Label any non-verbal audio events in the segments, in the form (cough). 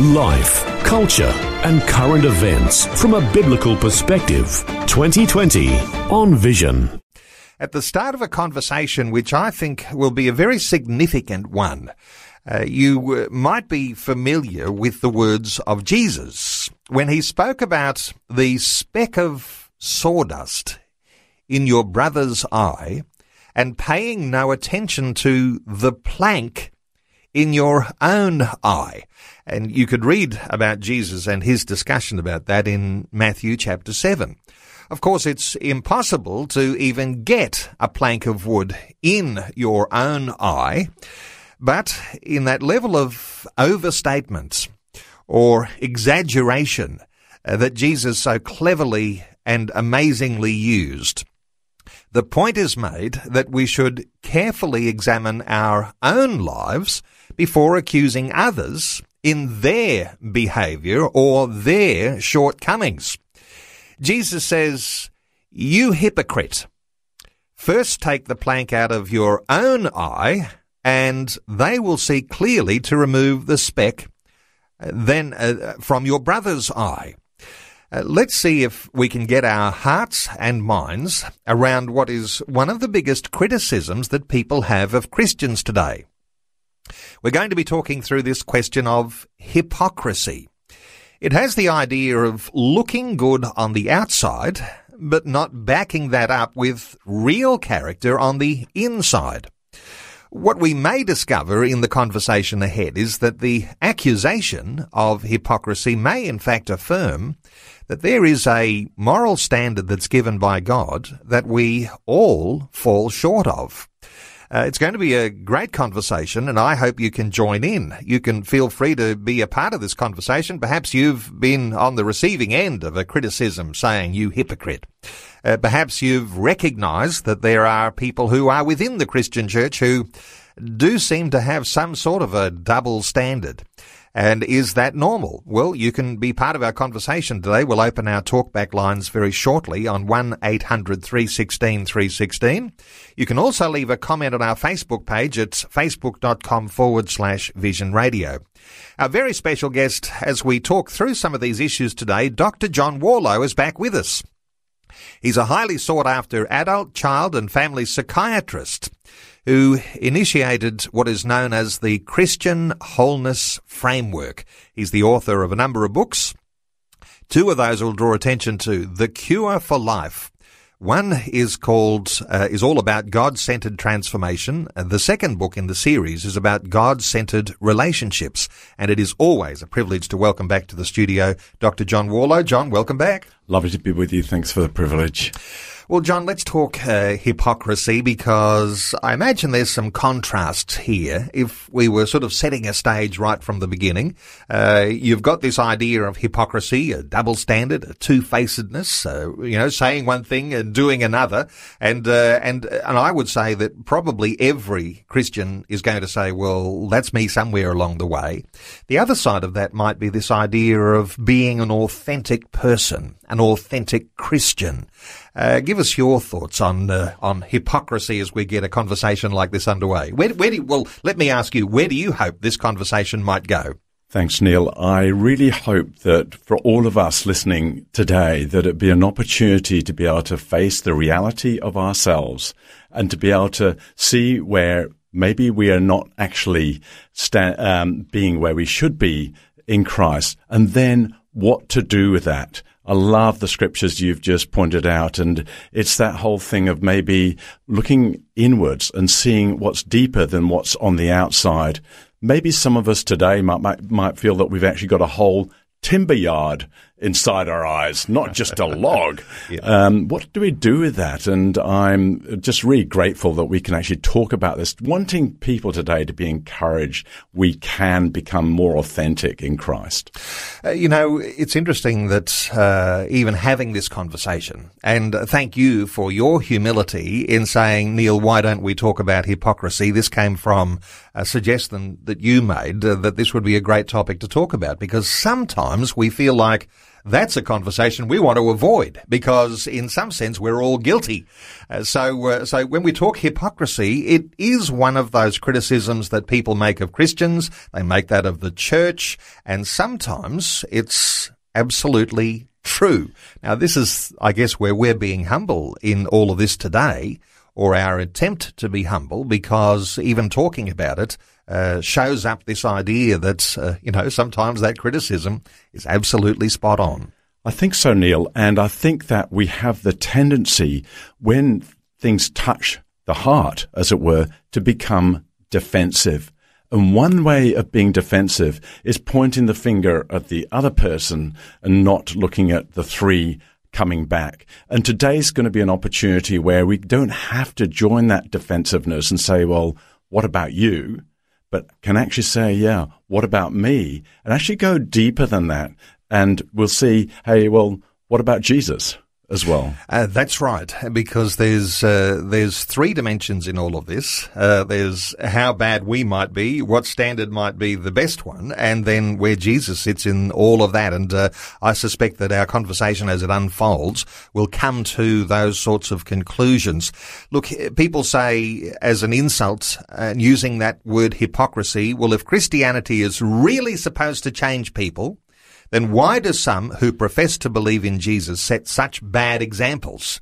Life, culture, and current events from a biblical perspective. 2020 on Vision. At the start of a conversation, which I think will be a very significant one, uh, you uh, might be familiar with the words of Jesus when he spoke about the speck of sawdust in your brother's eye and paying no attention to the plank in your own eye. And you could read about Jesus and his discussion about that in Matthew chapter 7. Of course, it's impossible to even get a plank of wood in your own eye, but in that level of overstatement or exaggeration uh, that Jesus so cleverly and amazingly used, the point is made that we should carefully examine our own lives before accusing others in their behavior or their shortcomings. Jesus says, You hypocrite, first take the plank out of your own eye, and they will see clearly to remove the speck then uh, from your brother's eye. Uh, let's see if we can get our hearts and minds around what is one of the biggest criticisms that people have of Christians today. We're going to be talking through this question of hypocrisy. It has the idea of looking good on the outside, but not backing that up with real character on the inside. What we may discover in the conversation ahead is that the accusation of hypocrisy may in fact affirm that there is a moral standard that's given by God that we all fall short of. Uh, it's going to be a great conversation, and I hope you can join in. You can feel free to be a part of this conversation. Perhaps you've been on the receiving end of a criticism saying, you hypocrite. Uh, perhaps you've recognized that there are people who are within the Christian church who do seem to have some sort of a double standard. And is that normal? Well, you can be part of our conversation today. We'll open our talkback lines very shortly on 1-800-316-316. You can also leave a comment on our Facebook page. It's facebook.com forward slash vision radio. Our very special guest as we talk through some of these issues today, Dr. John Warlow is back with us. He's a highly sought after adult, child and family psychiatrist who initiated what is known as the Christian Wholeness Framework. He's the author of a number of books. Two of those will draw attention to The Cure for Life. One is called, uh, is all about God-centered transformation. The second book in the series is about God-centered relationships. And it is always a privilege to welcome back to the studio Dr. John Warlow. John, welcome back. Lovely to be with you. Thanks for the privilege. Well, John, let's talk uh, hypocrisy because I imagine there's some contrast here. If we were sort of setting a stage right from the beginning, uh, you've got this idea of hypocrisy, a double standard, a two-facedness, uh, you know, saying one thing and doing another, and uh, and and I would say that probably every Christian is going to say, well, that's me somewhere along the way. The other side of that might be this idea of being an authentic person, an authentic Christian. Uh, give us your thoughts on uh, on hypocrisy as we get a conversation like this underway. Where, where do well, let me ask you, where do you hope this conversation might go? Thanks, Neil. I really hope that for all of us listening today, that it be an opportunity to be able to face the reality of ourselves and to be able to see where maybe we are not actually um, being where we should be in Christ, and then what to do with that. I love the scriptures you've just pointed out. And it's that whole thing of maybe looking inwards and seeing what's deeper than what's on the outside. Maybe some of us today might, might, might feel that we've actually got a whole timber yard inside our eyes, not just a (laughs) log. yeah. um, what do we do with that? And I'm just really grateful that we can actually talk about this, wanting people today to be encouraged. We can become more authentic in Christ. Uh, you know, it's interesting that uh, even having this conversation, and thank you for your humility in saying, Neil, why don't we talk about hypocrisy? This came from a suggestion that you made uh, that this would be a great topic to talk about because sometimes we feel like that's a conversation we want to avoid because in some sense we're all guilty. Uh, so, uh, so when we talk hypocrisy, it is one of those criticisms that people make of Christians. They make that of the church and sometimes it's absolutely true. Now this is, I guess, where we're being humble in all of this today or our attempt to be humble because even talking about it uh, shows up this idea that, uh, you know, sometimes that criticism is absolutely spot on. I think so, Neil. And I think that we have the tendency when things touch the heart, as it were, to become defensive. And one way of being defensive is pointing the finger at the other person and not looking at the three coming back. And today's going to be an opportunity where we don't have to join that defensiveness and say, well, what about you? But can actually say, yeah, what about me? And actually go deeper than that. And we'll see, hey, well, what about Jesus? As well. Uh, that's right, because there's uh, there's three dimensions in all of this. Uh, there's how bad we might be, what standard might be the best one, and then where Jesus sits in all of that. And uh, I suspect that our conversation as it unfolds will come to those sorts of conclusions. Look, people say as an insult, and using that word hypocrisy, well, if Christianity is really supposed to change people, then why do some who profess to believe in Jesus set such bad examples?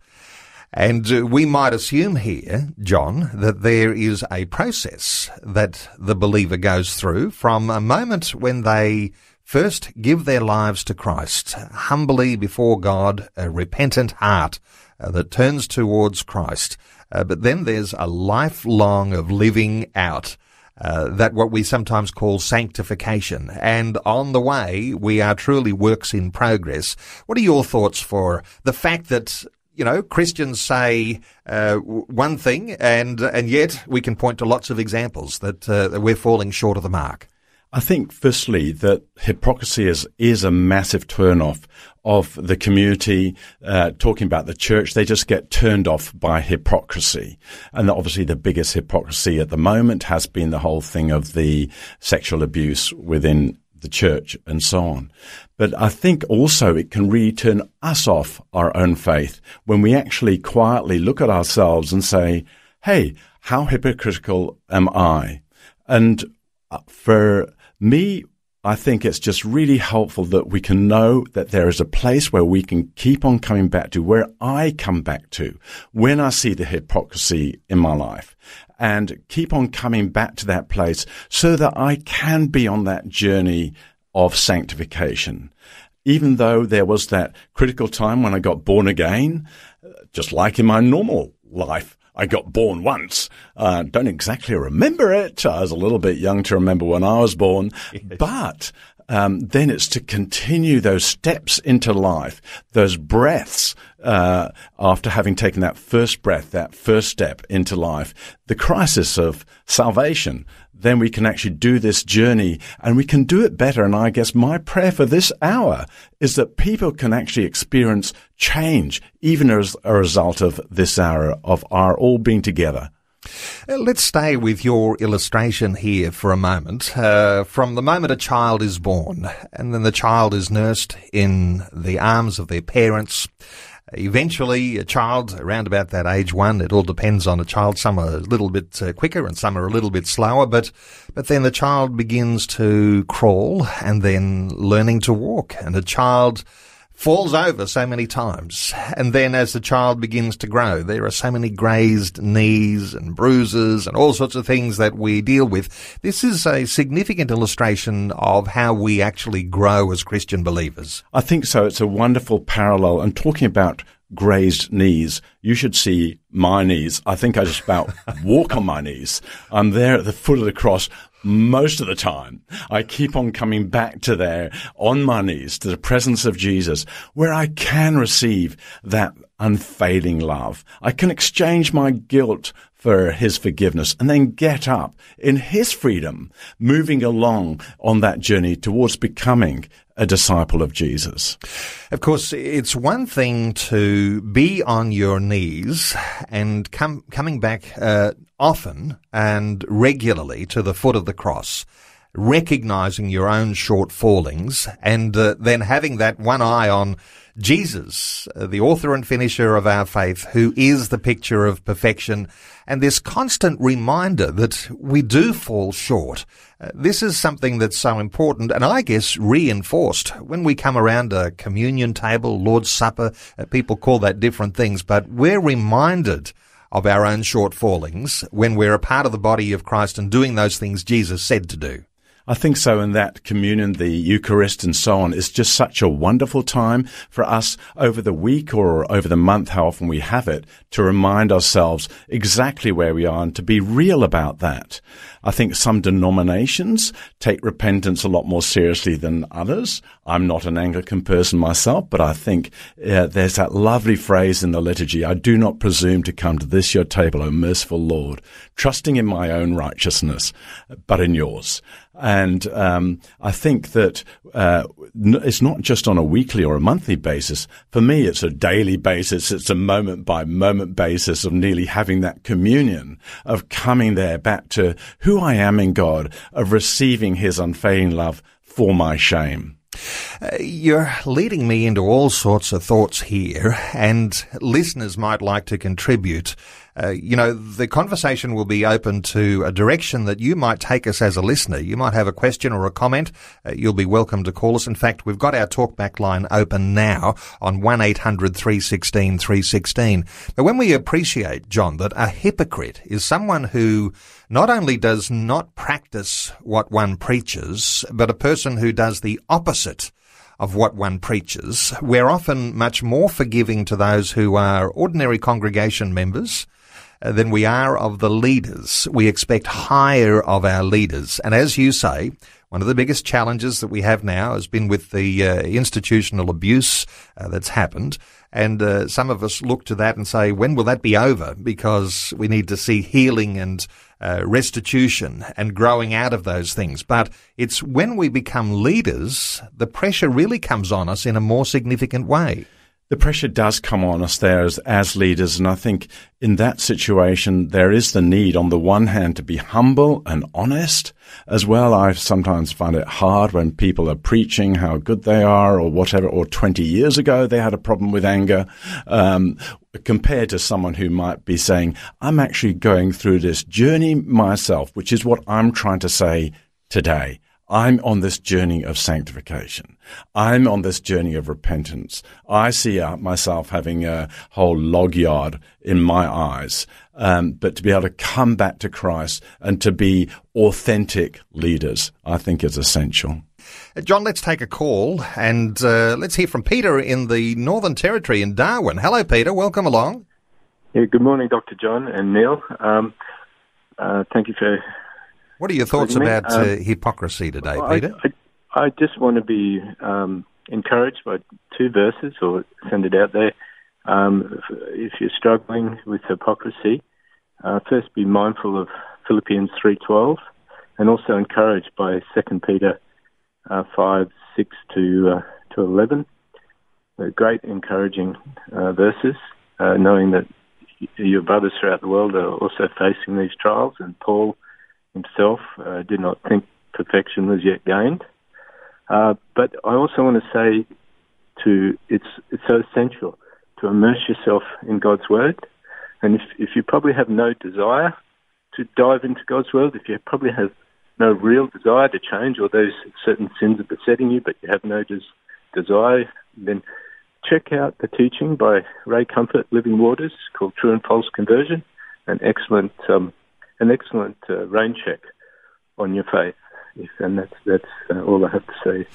And uh, we might assume here, John, that there is a process that the believer goes through from a moment when they first give their lives to Christ, humbly before God, a repentant heart uh, that turns towards Christ. Uh, but then there's a lifelong of living out uh, that what we sometimes call sanctification. And on the way, we are truly works in progress. What are your thoughts for the fact that you know, Christians say uh, one thing, and and yet we can point to lots of examples that, uh, that we're falling short of the mark. I think, firstly, that hypocrisy is, is a massive turnoff of the community, uh, talking about the church. They just get turned off by hypocrisy. And obviously the biggest hypocrisy at the moment has been the whole thing of the sexual abuse within the church and so on. But I think also it can really turn us off our own faith when we actually quietly look at ourselves and say, Hey, how hypocritical am I? And uh, for me, I think it's just really helpful that we can know that there is a place where we can keep on coming back to, where I come back to when I see the hypocrisy in my life and keep on coming back to that place so that I can be on that journey of sanctification. Even though there was that critical time when I got born again, just like in my normal life, I got born once. Uh, don't exactly remember it. I was a little bit young to remember when I was born, (laughs) yes. but um, then it's to continue those steps into life, those breaths uh, after having taken that first breath, that first step into life, the crisis of salvation, then we can actually do this journey and we can do it better. And I guess my prayer for this hour is that people can actually experience change, even as a result of this hour of our all being together. Uh, let's stay with your illustration here for a moment. Uh, from the moment a child is born, and then the child is nursed in the arms of their parents, Eventually, a child around about that age one, it all depends on a child. Some are a little bit uh, quicker and some are a little bit slower, but, but then the child begins to crawl and then learning to walk and a child falls over so many times. And then as the child begins to grow, there are so many grazed knees and bruises and all sorts of things that we deal with. This is a significant illustration of how we actually grow as Christian believers. I think so. It's a wonderful parallel. And talking about grazed knees, you should see my knees. I think I just about walk on my knees. I'm there at the foot of the cross most of the time. I keep on coming back to there on my knees to the presence of Jesus where I can receive that unfailing love. I can exchange my guilt for his forgiveness and then get up in his freedom, moving along on that journey towards becoming a disciple of Jesus. Of course, it's one thing to be on your knees and come, coming back uh, often and regularly to the foot of the cross, recognizing your own shortfallings and uh, then having that one eye on Jesus, uh, the author and finisher of our faith, who is the picture of perfection, and this constant reminder that we do fall short. Uh, this is something that's so important, and I guess reinforced when we come around a communion table, Lord's Supper. Uh, people call that different things, but we're reminded of our own shortfallings when we're a part of the body of Christ and doing those things Jesus said to do. I think so. In that communion, the Eucharist and so on is just such a wonderful time for us over the week or over the month, how often we have it, to remind ourselves exactly where we are and to be real about that. I think some denominations take repentance a lot more seriously than others. I'm not an Anglican person myself, but I think uh, there's that lovely phrase in the liturgy, I do not presume to come to this your table, O merciful Lord, trusting in my own righteousness, but in yours. And um, I think that uh, it's not just on a weekly or a monthly basis. For me, it's a daily basis. It's a moment by moment basis of nearly having that communion, of coming there back to who I am in God, of receiving His unfailing love for my shame. Uh, you're leading me into all sorts of thoughts here, and listeners might like to contribute. Uh, you know, the conversation will be open to a direction that you might take us as a listener. You might have a question or a comment. Uh, you'll be welcome to call us. In fact, we've got our talkback line open now on 1-800-316-316. 316. But when we appreciate, John, that a hypocrite is someone who not only does not practice what one preaches, but a person who does the opposite of what one preaches. We're often much more forgiving to those who are ordinary congregation members than we are of the leaders. We expect higher of our leaders. And as you say, one of the biggest challenges that we have now has been with the uh, institutional abuse uh, that's happened. And uh, some of us look to that and say, when will that be over? Because we need to see healing and uh, restitution and growing out of those things. But it's when we become leaders, the pressure really comes on us in a more significant way the pressure does come on us there as, as leaders. And I think in that situation, there is the need on the one hand to be humble and honest as well. I sometimes find it hard when people are preaching how good they are or whatever, or 20 years ago they had a problem with anger. Um, compared to someone who might be saying, I'm actually going through this journey myself, which is what I'm trying to say today. I'm on this journey of sanctification. I'm on this journey of repentance. I see myself having a whole log yard in my eyes. Um, but to be able to come back to Christ and to be authentic leaders, I think is essential. Uh, John, let's take a call and uh, let's hear from Peter in the Northern Territory in Darwin. Hello, Peter. Welcome along. Yeah, good morning, Dr. John and Neil. Um, uh, thank you for what are your thoughts about uh, um, hypocrisy today, Peter? I, I, just want to be um, encouraged by two verses, or send it out there. Um, if you're struggling with hypocrisy, uh, first be mindful of Philippians 3:12, and also encouraged by 2 Peter uh, 5, 6 to uh, to 11. They're great, encouraging uh, verses, uh, knowing that your brothers throughout the world are also facing these trials, and Paul himself uh, did not think perfection was yet gained. Uh, but I also want to say to it's it's so essential to immerse yourself in God's word. And if if you probably have no desire to dive into God's word, if you probably have no real desire to change, or those certain sins are besetting you, but you have no des- desire, then check out the teaching by Ray Comfort, Living Waters, called True and False Conversion, an excellent um, an excellent uh, rain check on your faith. and that's that's uh, all I have to say.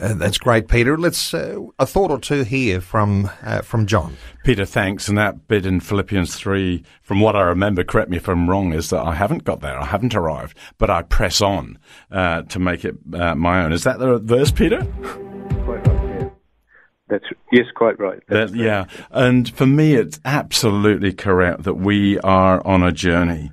Uh, that's great, Peter. Let's uh, a thought or two here from uh, from John. Peter, thanks. And that bit in Philippians three, from what I remember, correct me if I'm wrong, is that I haven't got there, I haven't arrived, but I press on uh, to make it uh, my own. Is that the verse, Peter? Quite right. Yeah. That's yes, quite right. That, yeah, and for me, it's absolutely correct that we are on a journey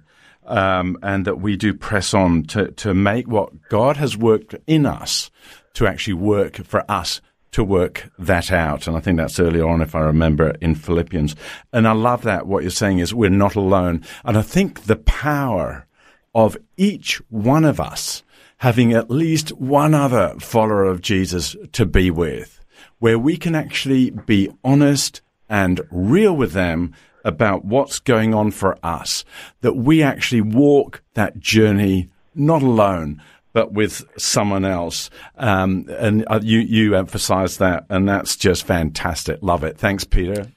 um, and that we do press on to, to make what God has worked in us to actually work for us to work that out. And I think that's earlier on, if I remember, in Philippians. And I love that. What you're saying is we're not alone. And I think the power of each one of us having at least one other follower of Jesus to be with, where we can actually be honest and real with them about what's going on for us, that we actually walk that journey not alone, but with someone else. Um, and uh, you, you emphasize that, and that's just fantastic. Love it. Thanks, Peter.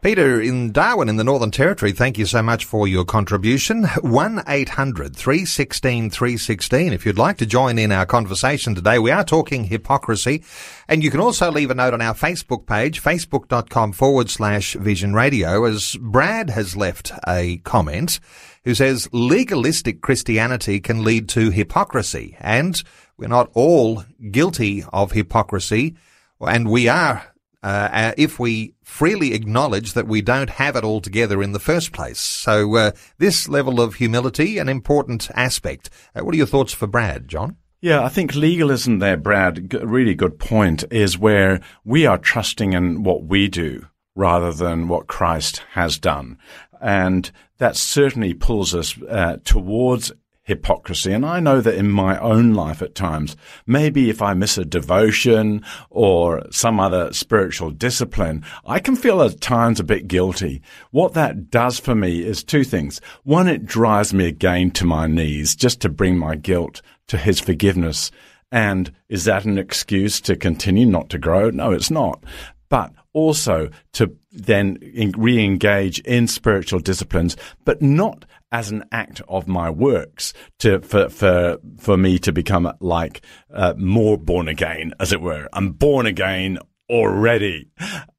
Peter in Darwin in the Northern Territory, thank you so much for your contribution. 1-800-316-316 if you'd like to join in our conversation today. We are talking hypocrisy and you can also leave a note on our Facebook page, facebook.com forward slash vision radio as Brad has left a comment who says legalistic Christianity can lead to hypocrisy and we're not all guilty of hypocrisy and we are uh, uh, if we freely acknowledge that we don't have it all together in the first place. So uh, this level of humility, an important aspect. Uh, what are your thoughts for Brad, John? Yeah, I think legalism there, Brad, really good point, is where we are trusting in what we do rather than what Christ has done. And that certainly pulls us uh, towards hypocrisy. And I know that in my own life at times, maybe if I miss a devotion or some other spiritual discipline, I can feel at times a bit guilty. What that does for me is two things. One, it drives me again to my knees just to bring my guilt to his forgiveness. And is that an excuse to continue not to grow? No, it's not. But also to then re-engage in spiritual disciplines, but not as an act of my works to for for for me to become like uh, more born again, as it were. I'm born again already,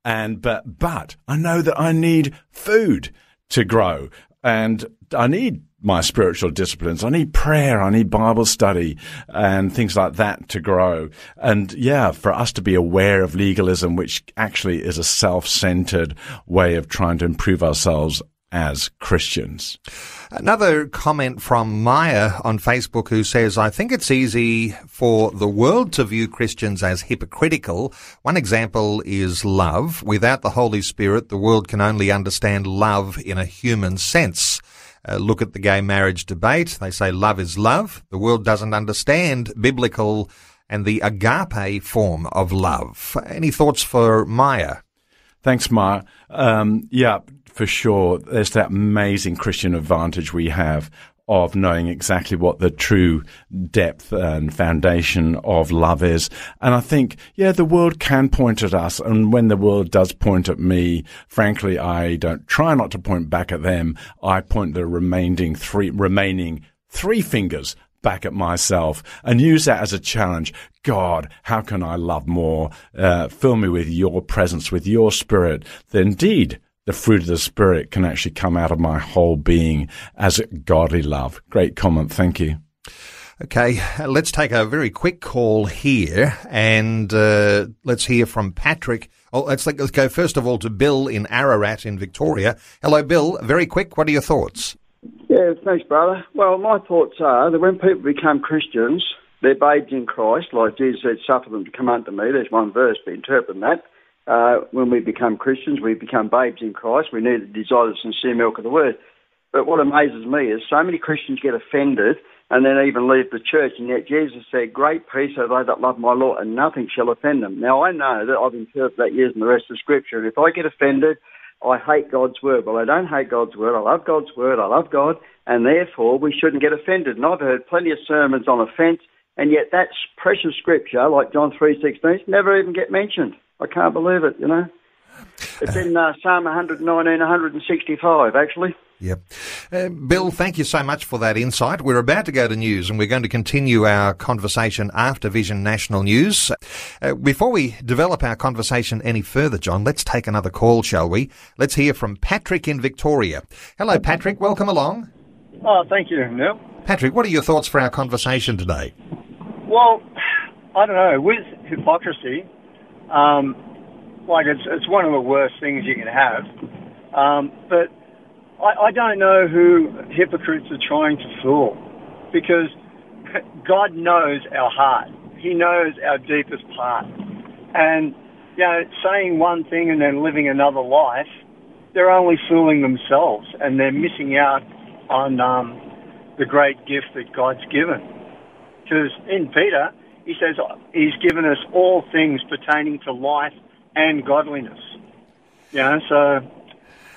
and but but I know that I need food to grow, and I need my spiritual disciplines. I need prayer. I need Bible study and things like that to grow. And yeah, for us to be aware of legalism, which actually is a self-centered way of trying to improve ourselves as Christians. Another comment from Maya on Facebook who says, I think it's easy for the world to view Christians as hypocritical. One example is love. Without the Holy Spirit, the world can only understand love in a human sense. Uh, look at the gay marriage debate. They say love is love. The world doesn't understand biblical and the agape form of love. Any thoughts for Maya? Thanks, Maya. Um, yeah, for sure. There's that amazing Christian advantage we have of knowing exactly what the true depth and foundation of love is. And I think, yeah, the world can point at us. And when the world does point at me, frankly, I don't try not to point back at them. I point the remaining three, remaining three fingers back at myself and use that as a challenge. God, how can I love more? Uh, fill me with your presence, with your spirit. That indeed, the fruit of the Spirit can actually come out of my whole being as godly love. Great comment. Thank you. Okay, let's take a very quick call here and uh, let's hear from Patrick. Oh, let's, let's go first of all to Bill in Ararat in Victoria. Hello, Bill. Very quick. What are your thoughts? Yeah, thanks, brother. Well, my thoughts are that when people become Christians, they're babes in Christ, like Jesus said, suffer them to come unto me. There's one verse, but interpret that. Uh, when we become Christians, we become babes in Christ. We need to desire the sincere milk of the word. But what amazes me is so many Christians get offended and then even leave the church, and yet Jesus said, Great peace are they that love my Lord, and nothing shall offend them. Now, I know that I've interpreted that years in the rest of Scripture, and if I get offended, I hate God's word. Well, I don't hate God's word. I love God's word. I love God, and therefore we shouldn't get offended. And I've heard plenty of sermons on offence, and yet that precious Scripture, like John 3.16, never even get mentioned. I can't believe it, you know. It's in uh, Psalm 119, 165, actually. Yep. Uh, Bill, thank you so much for that insight. We're about to go to news and we're going to continue our conversation after Vision National News. Uh, before we develop our conversation any further, John, let's take another call, shall we? Let's hear from Patrick in Victoria. Hello, Patrick. Welcome along. Oh, thank you, Neil. Patrick, what are your thoughts for our conversation today? Well, I don't know. With hypocrisy, um, like it's it's one of the worst things you can have. Um, but I, I don't know who hypocrites are trying to fool, because God knows our heart. He knows our deepest part, and you know, saying one thing and then living another life, they're only fooling themselves, and they're missing out on um, the great gift that God's given. Because in Peter, he says he's given us all things pertaining to life and godliness. Know, so.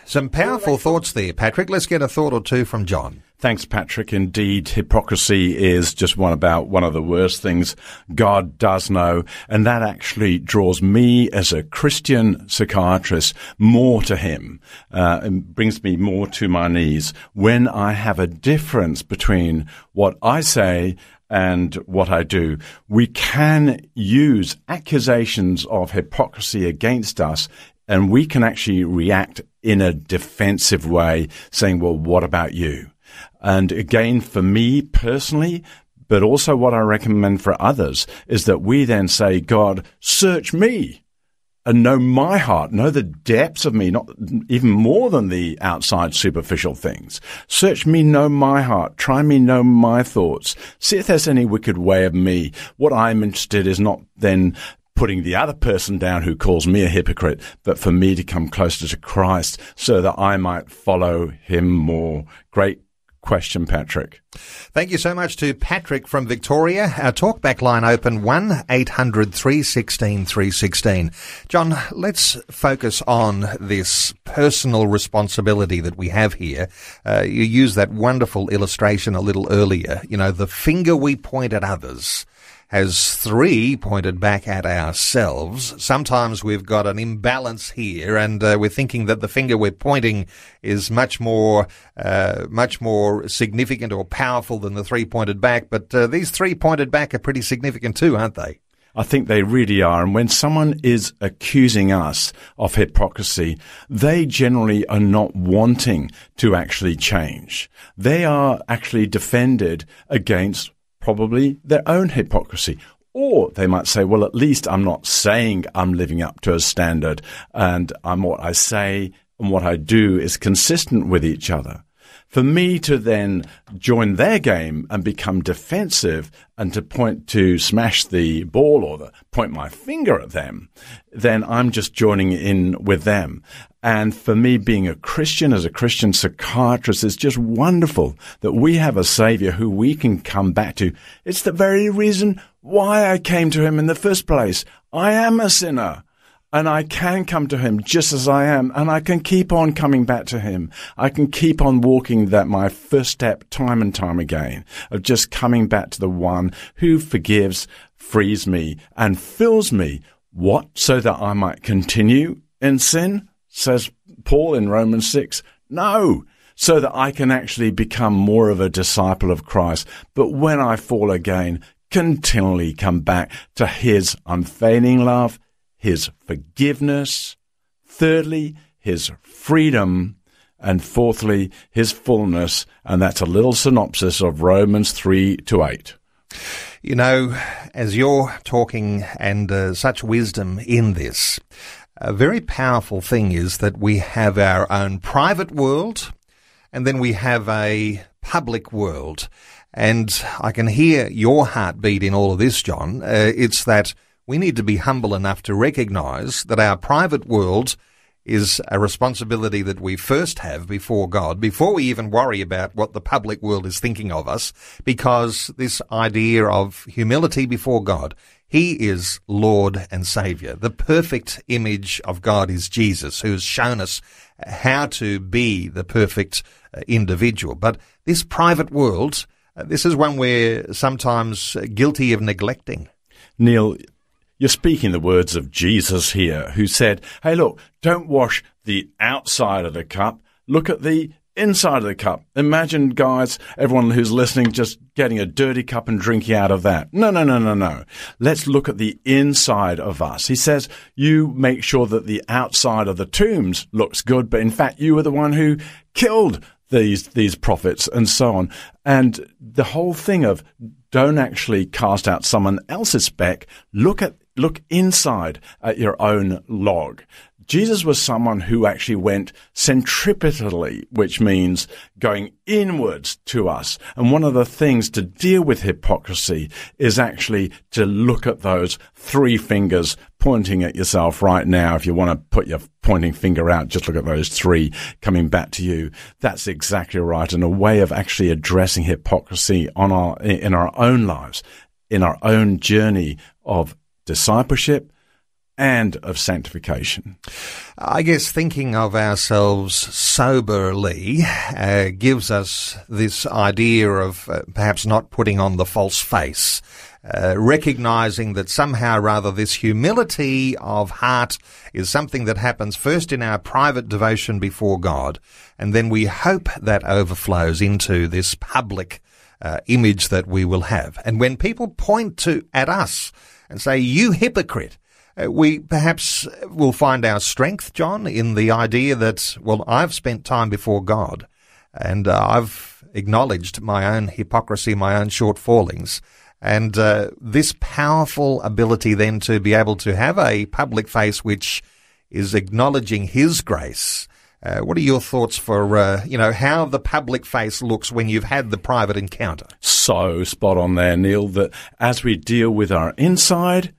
Some powerful thoughts there, Patrick. Let's get a thought or two from John. Thanks, Patrick. Indeed, hypocrisy is just one about one of the worst things God does know. And that actually draws me as a Christian psychiatrist more to him, uh, and brings me more to my knees when I have a difference between what I say and what I do. We can use accusations of hypocrisy against us and we can actually react in a defensive way saying, well, what about you? And again, for me personally, but also what I recommend for others is that we then say, God, search me and know my heart, know the depths of me, not even more than the outside superficial things. Search me, know my heart, try me, know my thoughts. See if there's any wicked way of me. What I'm interested is not then putting the other person down who calls me a hypocrite, but for me to come closer to Christ so that I might follow him more. Great question, Patrick. Thank you so much to Patrick from Victoria. Our talkback line open 1 800 316 316. John, let's focus on this personal responsibility that we have here. Uh, you used that wonderful illustration a little earlier. You know, the finger we point at others has three pointed back at ourselves. Sometimes we've got an imbalance here, and uh, we're thinking that the finger we're pointing is much more, uh, much more significant or powerful than the three pointed back. But uh, these three pointed back are pretty significant too, aren't they? I think they really are. And when someone is accusing us of hypocrisy, they generally are not wanting to actually change. They are actually defended against probably their own hypocrisy. Or they might say, well, at least I'm not saying I'm living up to a standard and I'm what I say and what I do is consistent with each other. For me to then join their game and become defensive and to point to smash the ball or the, point my finger at them, then I'm just joining in with them. And for me, being a Christian as a Christian psychiatrist is just wonderful that we have a savior who we can come back to. It's the very reason why I came to him in the first place. I am a sinner and I can come to him just as I am and I can keep on coming back to him. I can keep on walking that my first step time and time again of just coming back to the one who forgives, frees me and fills me. What? So that I might continue in sin? says Paul in Romans 6. No, so that I can actually become more of a disciple of Christ. But when I fall again, continually come back to his unfailing love, his forgiveness. Thirdly, his freedom. And fourthly, his fullness. And that's a little synopsis of Romans 3 to 8. You know, as you're talking and uh, such wisdom in this, a very powerful thing is that we have our own private world and then we have a public world. And I can hear your heartbeat in all of this, John. Uh, it's that we need to be humble enough to recognize that our private world is a responsibility that we first have before God, before we even worry about what the public world is thinking of us, because this idea of humility before God he is Lord and Savior. The perfect image of God is Jesus, who has shown us how to be the perfect uh, individual. But this private world, uh, this is one we're sometimes guilty of neglecting. Neil, you're speaking the words of Jesus here, who said, Hey, look, don't wash the outside of the cup. Look at the inside of the cup. Imagine, guys, everyone who's listening, just getting a dirty cup and drinking out of that. No, no, no, no, no. Let's look at the inside of us. He says, you make sure that the outside of the tombs looks good, but in fact, you were the one who killed these, these prophets and so on. And the whole thing of don't actually cast out someone else's speck. Look at, look inside at your own log. Jesus was someone who actually went centripetally, which means going inwards to us. And one of the things to deal with hypocrisy is actually to look at those three fingers pointing at yourself right now. If you want to put your pointing finger out, just look at those three coming back to you. That's exactly right. And a way of actually addressing hypocrisy on our, in our own lives, in our own journey of discipleship, and of sanctification. I guess thinking of ourselves soberly uh, gives us this idea of uh, perhaps not putting on the false face. Uh, recognizing that somehow rather this humility of heart is something that happens first in our private devotion before God, and then we hope that overflows into this public uh, image that we will have. And when people point to at us and say, "You hypocrite," Uh, we perhaps will find our strength, John, in the idea that, well, I've spent time before God and uh, I've acknowledged my own hypocrisy, my own shortfallings. And uh, this powerful ability then to be able to have a public face which is acknowledging His grace. Uh, what are your thoughts for, uh, you know, how the public face looks when you've had the private encounter? So spot on there, Neil, that as we deal with our inside,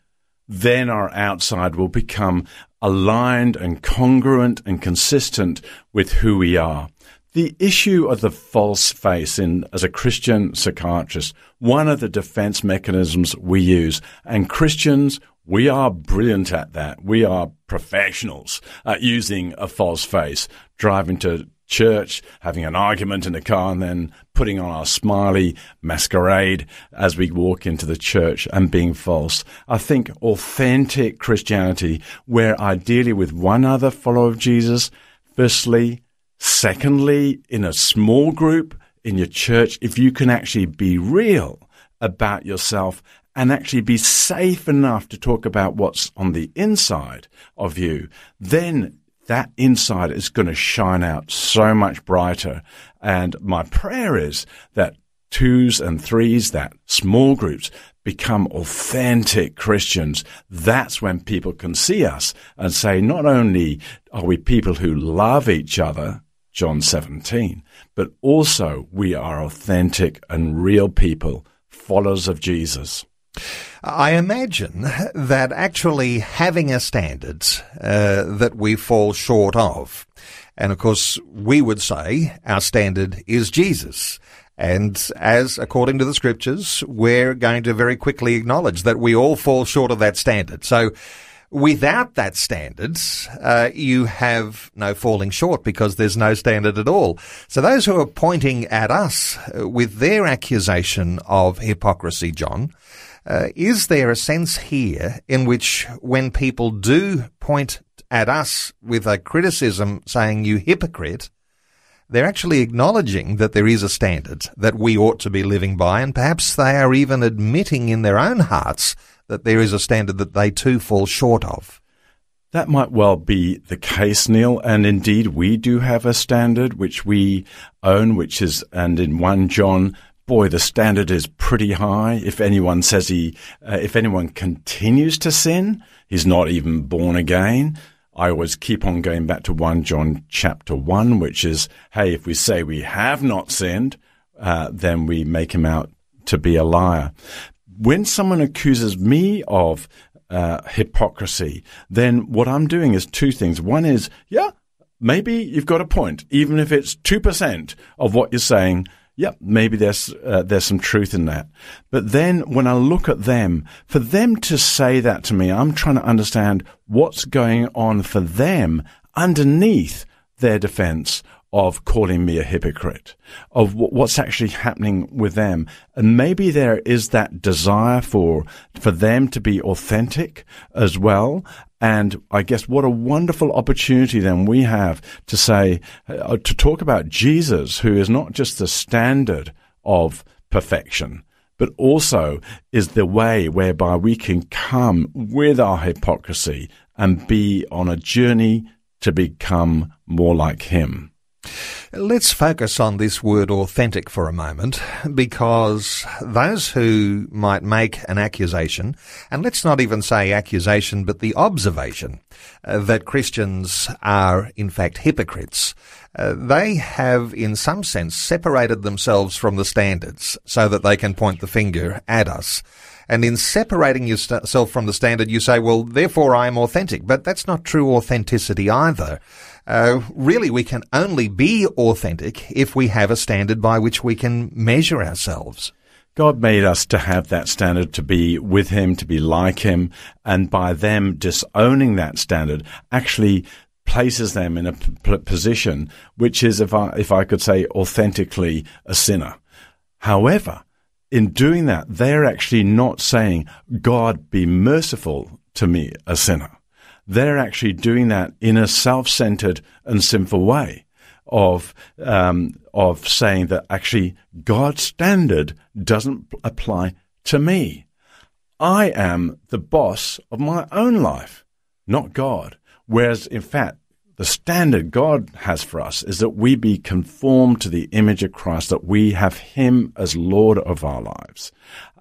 then our outside will become aligned and congruent and consistent with who we are. The issue of the false face in, as a Christian psychiatrist, one of the defense mechanisms we use, and Christians, we are brilliant at that. We are professionals at using a false face, driving to church, having an argument in the car, and then putting on our smiley masquerade as we walk into the church and being false. I think authentic Christianity, where ideally with one other follower of Jesus, firstly, secondly, in a small group in your church, if you can actually be real about yourself and actually be safe enough to talk about what's on the inside of you, then that inside is going to shine out so much brighter. And my prayer is that twos and threes, that small groups become authentic Christians. That's when people can see us and say, not only are we people who love each other, John 17, but also we are authentic and real people, followers of Jesus. I imagine that actually having a standard uh, that we fall short of, and of course we would say our standard is Jesus. And as according to the scriptures, we're going to very quickly acknowledge that we all fall short of that standard. So without that standard, uh, you have no falling short because there's no standard at all. So those who are pointing at us uh, with their accusation of hypocrisy, John, uh, is there a sense here in which when people do point at us with a criticism saying you hypocrite, they're actually acknowledging that there is a standard that we ought to be living by, and perhaps they are even admitting in their own hearts that there is a standard that they too fall short of. That might well be the case, Neil, and indeed we do have a standard which we own, which is, and in 1 John boy, the standard is pretty high. If anyone says he, uh, if anyone continues to sin, he's not even born again. I always keep on going back to 1 John chapter 1, which is, hey, if we say we have not sinned, uh, then we make him out to be a liar. When someone accuses me of uh, hypocrisy, then what I'm doing is two things. One is, yeah, maybe you've got a point, even if it's 2% of what you're saying yep, maybe there's uh, there's some truth in that. But then when I look at them, for them to say that to me, I'm trying to understand what's going on for them underneath their defense of calling me a hypocrite, of what's actually happening with them. And maybe there is that desire for, for them to be authentic as well. And I guess what a wonderful opportunity then we have to say, uh, to talk about Jesus, who is not just the standard of perfection, but also is the way whereby we can come with our hypocrisy and be on a journey to become more like Him. Let's focus on this word authentic for a moment because those who might make an accusation, and let's not even say accusation, but the observation uh, that Christians are in fact hypocrites, uh, they have in some sense separated themselves from the standards so that they can point the finger at us. And in separating yourself from the standard, you say, well, therefore I am authentic. But that's not true authenticity either. Uh, really, we can only be authentic if we have a standard by which we can measure ourselves. God made us to have that standard, to be with Him, to be like Him, and by them disowning that standard actually places them in a p- position which is, if I, if I could say, authentically a sinner. However, in doing that, they're actually not saying, God be merciful to me, a sinner they're actually doing that in a self-centered and sinful way of um, of saying that actually God's standard doesn't apply to me. I am the boss of my own life, not God. Whereas, in fact, the standard God has for us is that we be conformed to the image of Christ, that we have Him as Lord of our lives.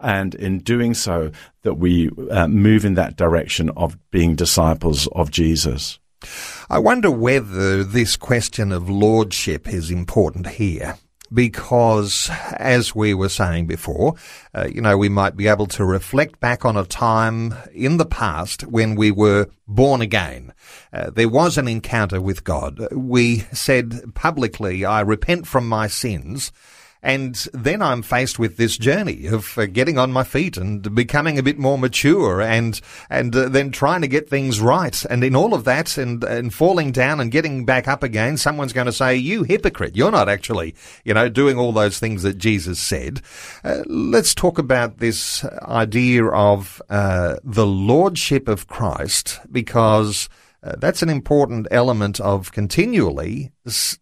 And in doing so, that we uh, move in that direction of being disciples of Jesus. I wonder whether this question of lordship is important here because, as we were saying before, uh, you know, we might be able to reflect back on a time in the past when we were born again. Uh, there was an encounter with God. We said publicly, I repent from my sins. And then I'm faced with this journey of uh, getting on my feet and becoming a bit more mature and, and uh, then trying to get things right. And in all of that and, and falling down and getting back up again, someone's going to say, you hypocrite, you're not actually, you know, doing all those things that Jesus said. Uh, let's talk about this idea of uh, the lordship of Christ because uh, that's an important element of continually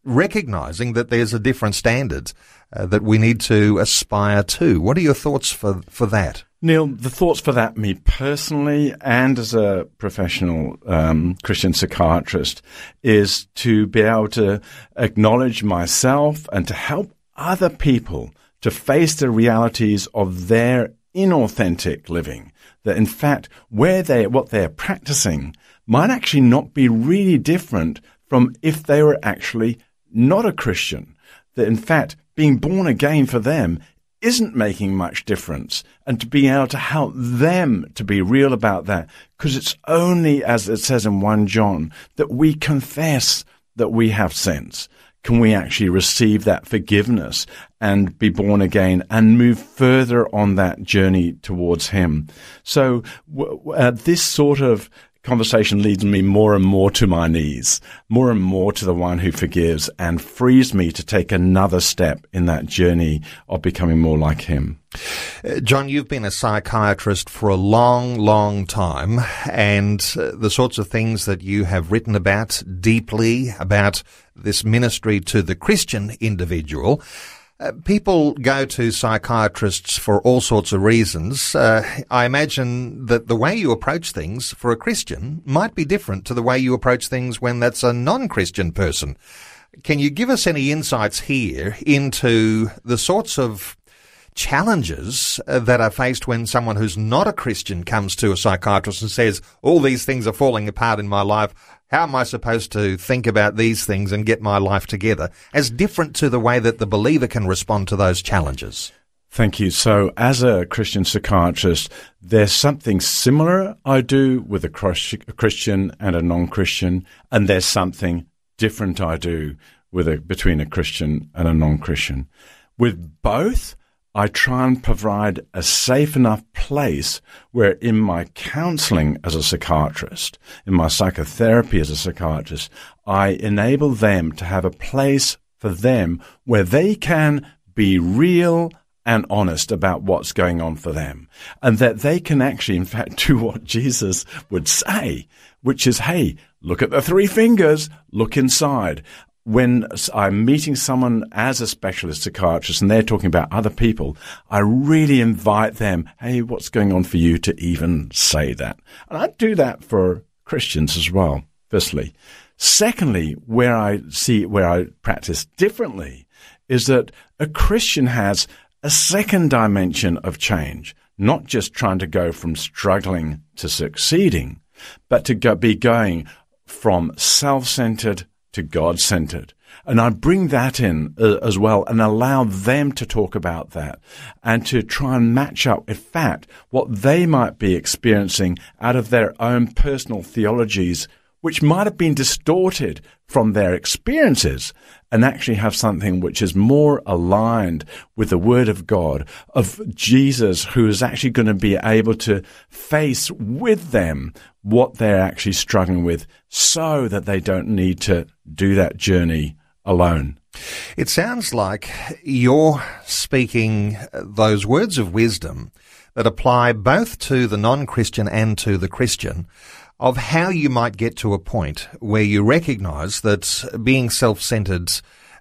recognizing that there's a different standard uh, that we need to aspire to. What are your thoughts for, for that? Neil, the thoughts for that, me personally, and as a professional um, Christian psychiatrist, is to be able to acknowledge myself and to help other people to face the realities of their inauthentic living. That in fact, where they, what they're practicing might actually not be really different from if they were actually not a Christian. That in fact, being born again for them isn't making much difference and to be able to help them to be real about that because it's only as it says in 1 John that we confess that we have sins can we actually receive that forgiveness and be born again and move further on that journey towards him so uh, this sort of conversation leads me more and more to my knees, more and more to the one who forgives and frees me to take another step in that journey of becoming more like him. Uh, John, you've been a psychiatrist for a long, long time, and uh, the sorts of things that you have written about deeply about this ministry to the Christian individual uh, people go to psychiatrists for all sorts of reasons. Uh, I imagine that the way you approach things for a Christian might be different to the way you approach things when that's a non-Christian person. Can you give us any insights here into the sorts of challenges uh, that are faced when someone who's not a Christian comes to a psychiatrist and says, all these things are falling apart in my life. How am I supposed to think about these things and get my life together as different to the way that the believer can respond to those challenges? Thank you. So, as a Christian psychiatrist, there's something similar I do with a Christian and a non-Christian, and there's something different I do with a, between a Christian and a non-Christian. With both, I try and provide a safe enough place where in my counseling as a psychiatrist, in my psychotherapy as a psychiatrist, I enable them to have a place for them where they can be real and honest about what's going on for them. And that they can actually, in fact, (laughs) do what Jesus would say, which is, hey, look at the three fingers, look inside. When I'm meeting someone as a specialist psychiatrist and they're talking about other people, I really invite them, hey, what's going on for you to even say that? And I do that for Christians as well, firstly. Secondly, where I see, where I practice differently is that a Christian has a second dimension of change, not just trying to go from struggling to succeeding, but to go, be going from self-centered to God-centered. And I bring that in uh, as well and allow them to talk about that and to try and match up, in fact, what they might be experiencing out of their own personal theologies which might have been distorted from their experiences and actually have something which is more aligned with the word of God of Jesus who is actually going to be able to face with them what they're actually struggling with so that they don't need to do that journey alone. It sounds like you're speaking those words of wisdom that apply both to the non-Christian and to the Christian of how you might get to a point where you recognize that being self-centered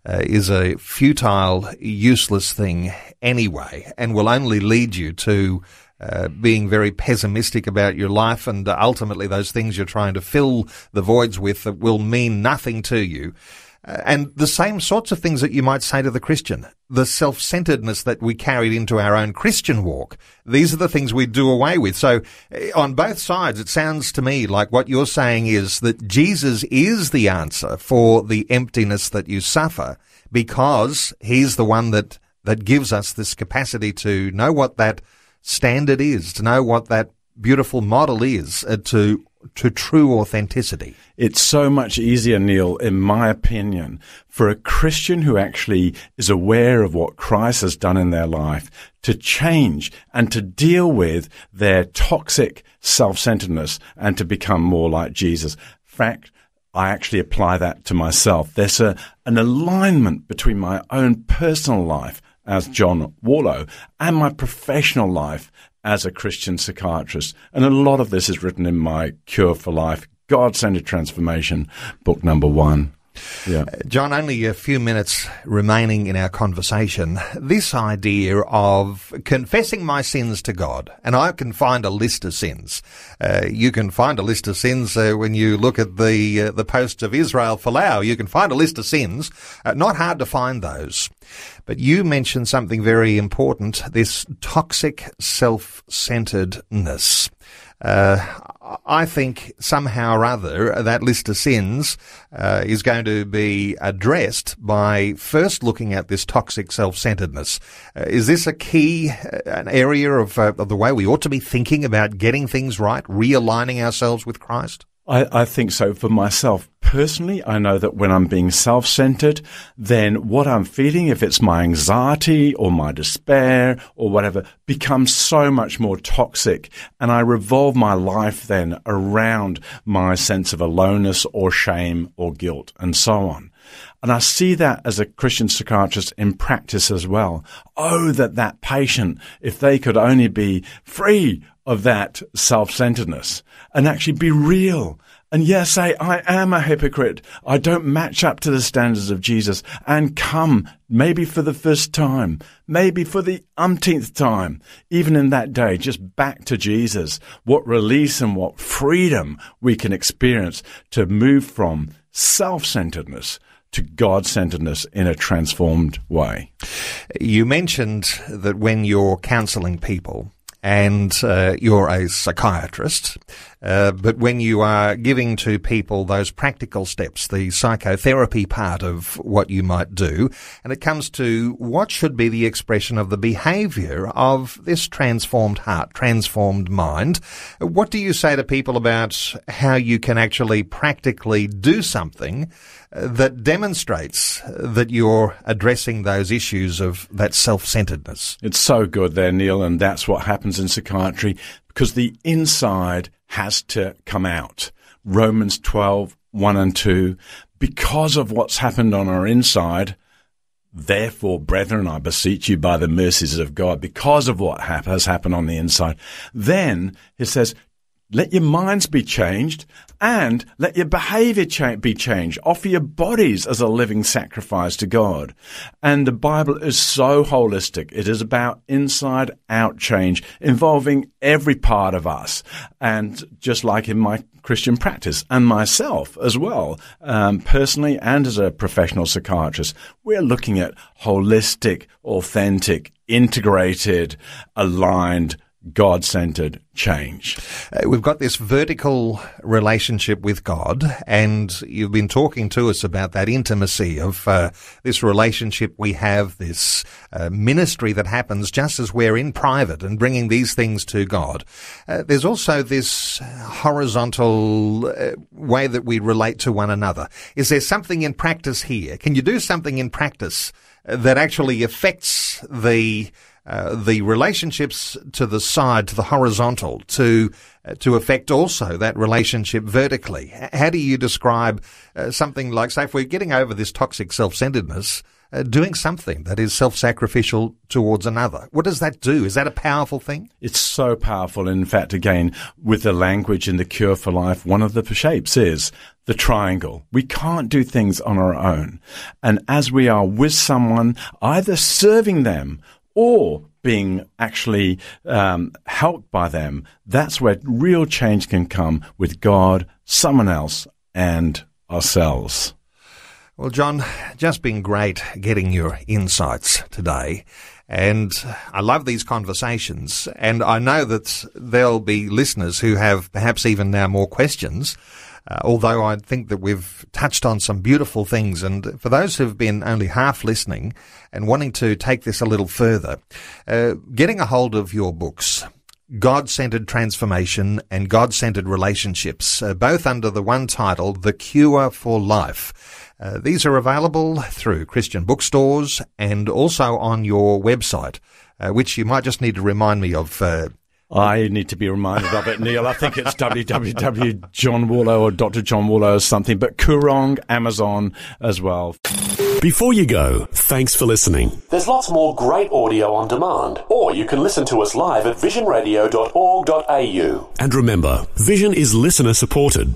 uh, is a futile, useless thing anyway, and will only lead you to uh, being very pessimistic about your life, and ultimately those things you're trying to fill the voids with that will mean nothing to you. Uh, and the same sorts of things that you might say to the Christian. The self-centeredness that we carried into our own Christian walk. These are the things we do away with. So uh, on both sides, it sounds to me like what you're saying is that Jesus is the answer for the emptiness that you suffer because he's the one that, that gives us this capacity to know what that standard is, to know what that beautiful model is, uh, to to true authenticity. It's so much easier, Neil, in my opinion, for a Christian who actually is aware of what Christ has done in their life to change and to deal with their toxic self-centeredness and to become more like Jesus. In fact, I actually apply that to myself. There's a, an alignment between my own personal life as John Warlow and my professional life as a Christian psychiatrist. And a lot of this is written in my Cure for Life, God Centered Transformation, book number one. Yeah. John, only a few minutes remaining in our conversation. This idea of confessing my sins to God, and I can find a list of sins. Uh, you can find a list of sins uh, when you look at the uh, the posts of Israel Folau. You can find a list of sins. Uh, not hard to find those. But you mentioned something very important, this toxic self-centeredness. Uh, I think somehow or other that list of sins uh, is going to be addressed by first looking at this toxic self-centeredness. Uh, is this a key, uh, an area of, uh, of the way we ought to be thinking about getting things right, realigning ourselves with Christ? I, I, think so for myself personally. I know that when I'm being self-centered, then what I'm feeling, if it's my anxiety or my despair or whatever, becomes so much more toxic. And I revolve my life then around my sense of aloneness or shame or guilt and so on. And I see that as a Christian psychiatrist in practice as well. Oh, that that patient, if they could only be free of that self-centeredness and actually be real. And yes, say, I am a hypocrite. I don't match up to the standards of Jesus and come maybe for the first time, maybe for the umpteenth time, even in that day, just back to Jesus. What release and what freedom we can experience to move from self-centeredness to God centeredness in a transformed way. You mentioned that when you're counseling people, and uh, you're a psychiatrist, uh, but when you are giving to people those practical steps, the psychotherapy part of what you might do, and it comes to what should be the expression of the behavior of this transformed heart, transformed mind, what do you say to people about how you can actually practically do something that demonstrates that you're addressing those issues of that self-centeredness. It's so good there, Neil, and that's what happens in psychiatry because the inside has to come out. Romans 12, 1 and 2. Because of what's happened on our inside, Therefore, brethren, I beseech you by the mercies of God, because of what has happened on the inside. Then he says, let your minds be changed and let your behavior cha- be changed. Offer your bodies as a living sacrifice to God. And the Bible is so holistic. It is about inside out change involving every part of us. And just like in my Christian practice and myself as well, um, personally and as a professional psychiatrist, we're looking at holistic, authentic, integrated, aligned, God centered change. Uh, we've got this vertical relationship with God, and you've been talking to us about that intimacy of uh, this relationship we have, this uh, ministry that happens just as we're in private and bringing these things to God. Uh, there's also this horizontal uh, way that we relate to one another. Is there something in practice here? Can you do something in practice that actually affects the uh, the relationships to the side, to the horizontal, to uh, to affect also that relationship vertically. How do you describe uh, something like, say, if we're getting over this toxic self-centeredness, uh, doing something that is self-sacrificial towards another? What does that do? Is that a powerful thing? It's so powerful. In fact, again, with the language in the Cure for Life, one of the shapes is the triangle. We can't do things on our own. And as we are with someone, either serving them or being actually um, helped by them, that's where real change can come with God, someone else, and ourselves. Well, John, just been great getting your insights today. And I love these conversations. And I know that there'll be listeners who have perhaps even now more questions. Uh, although I think that we've touched on some beautiful things. And for those who've been only half listening and wanting to take this a little further, uh, getting a hold of your books, God centered transformation and God centered relationships, uh, both under the one title, The Cure for Life. Uh, these are available through Christian bookstores and also on your website, uh, which you might just need to remind me of uh, I need to be reminded of it, Neil. I think it's www.johnwarlow or Dr. John Warlow or something, but Koorong, Amazon as well. Before you go, thanks for listening. There's lots more great audio on demand, or you can listen to us live at visionradio.org.au. And remember, Vision is listener supported.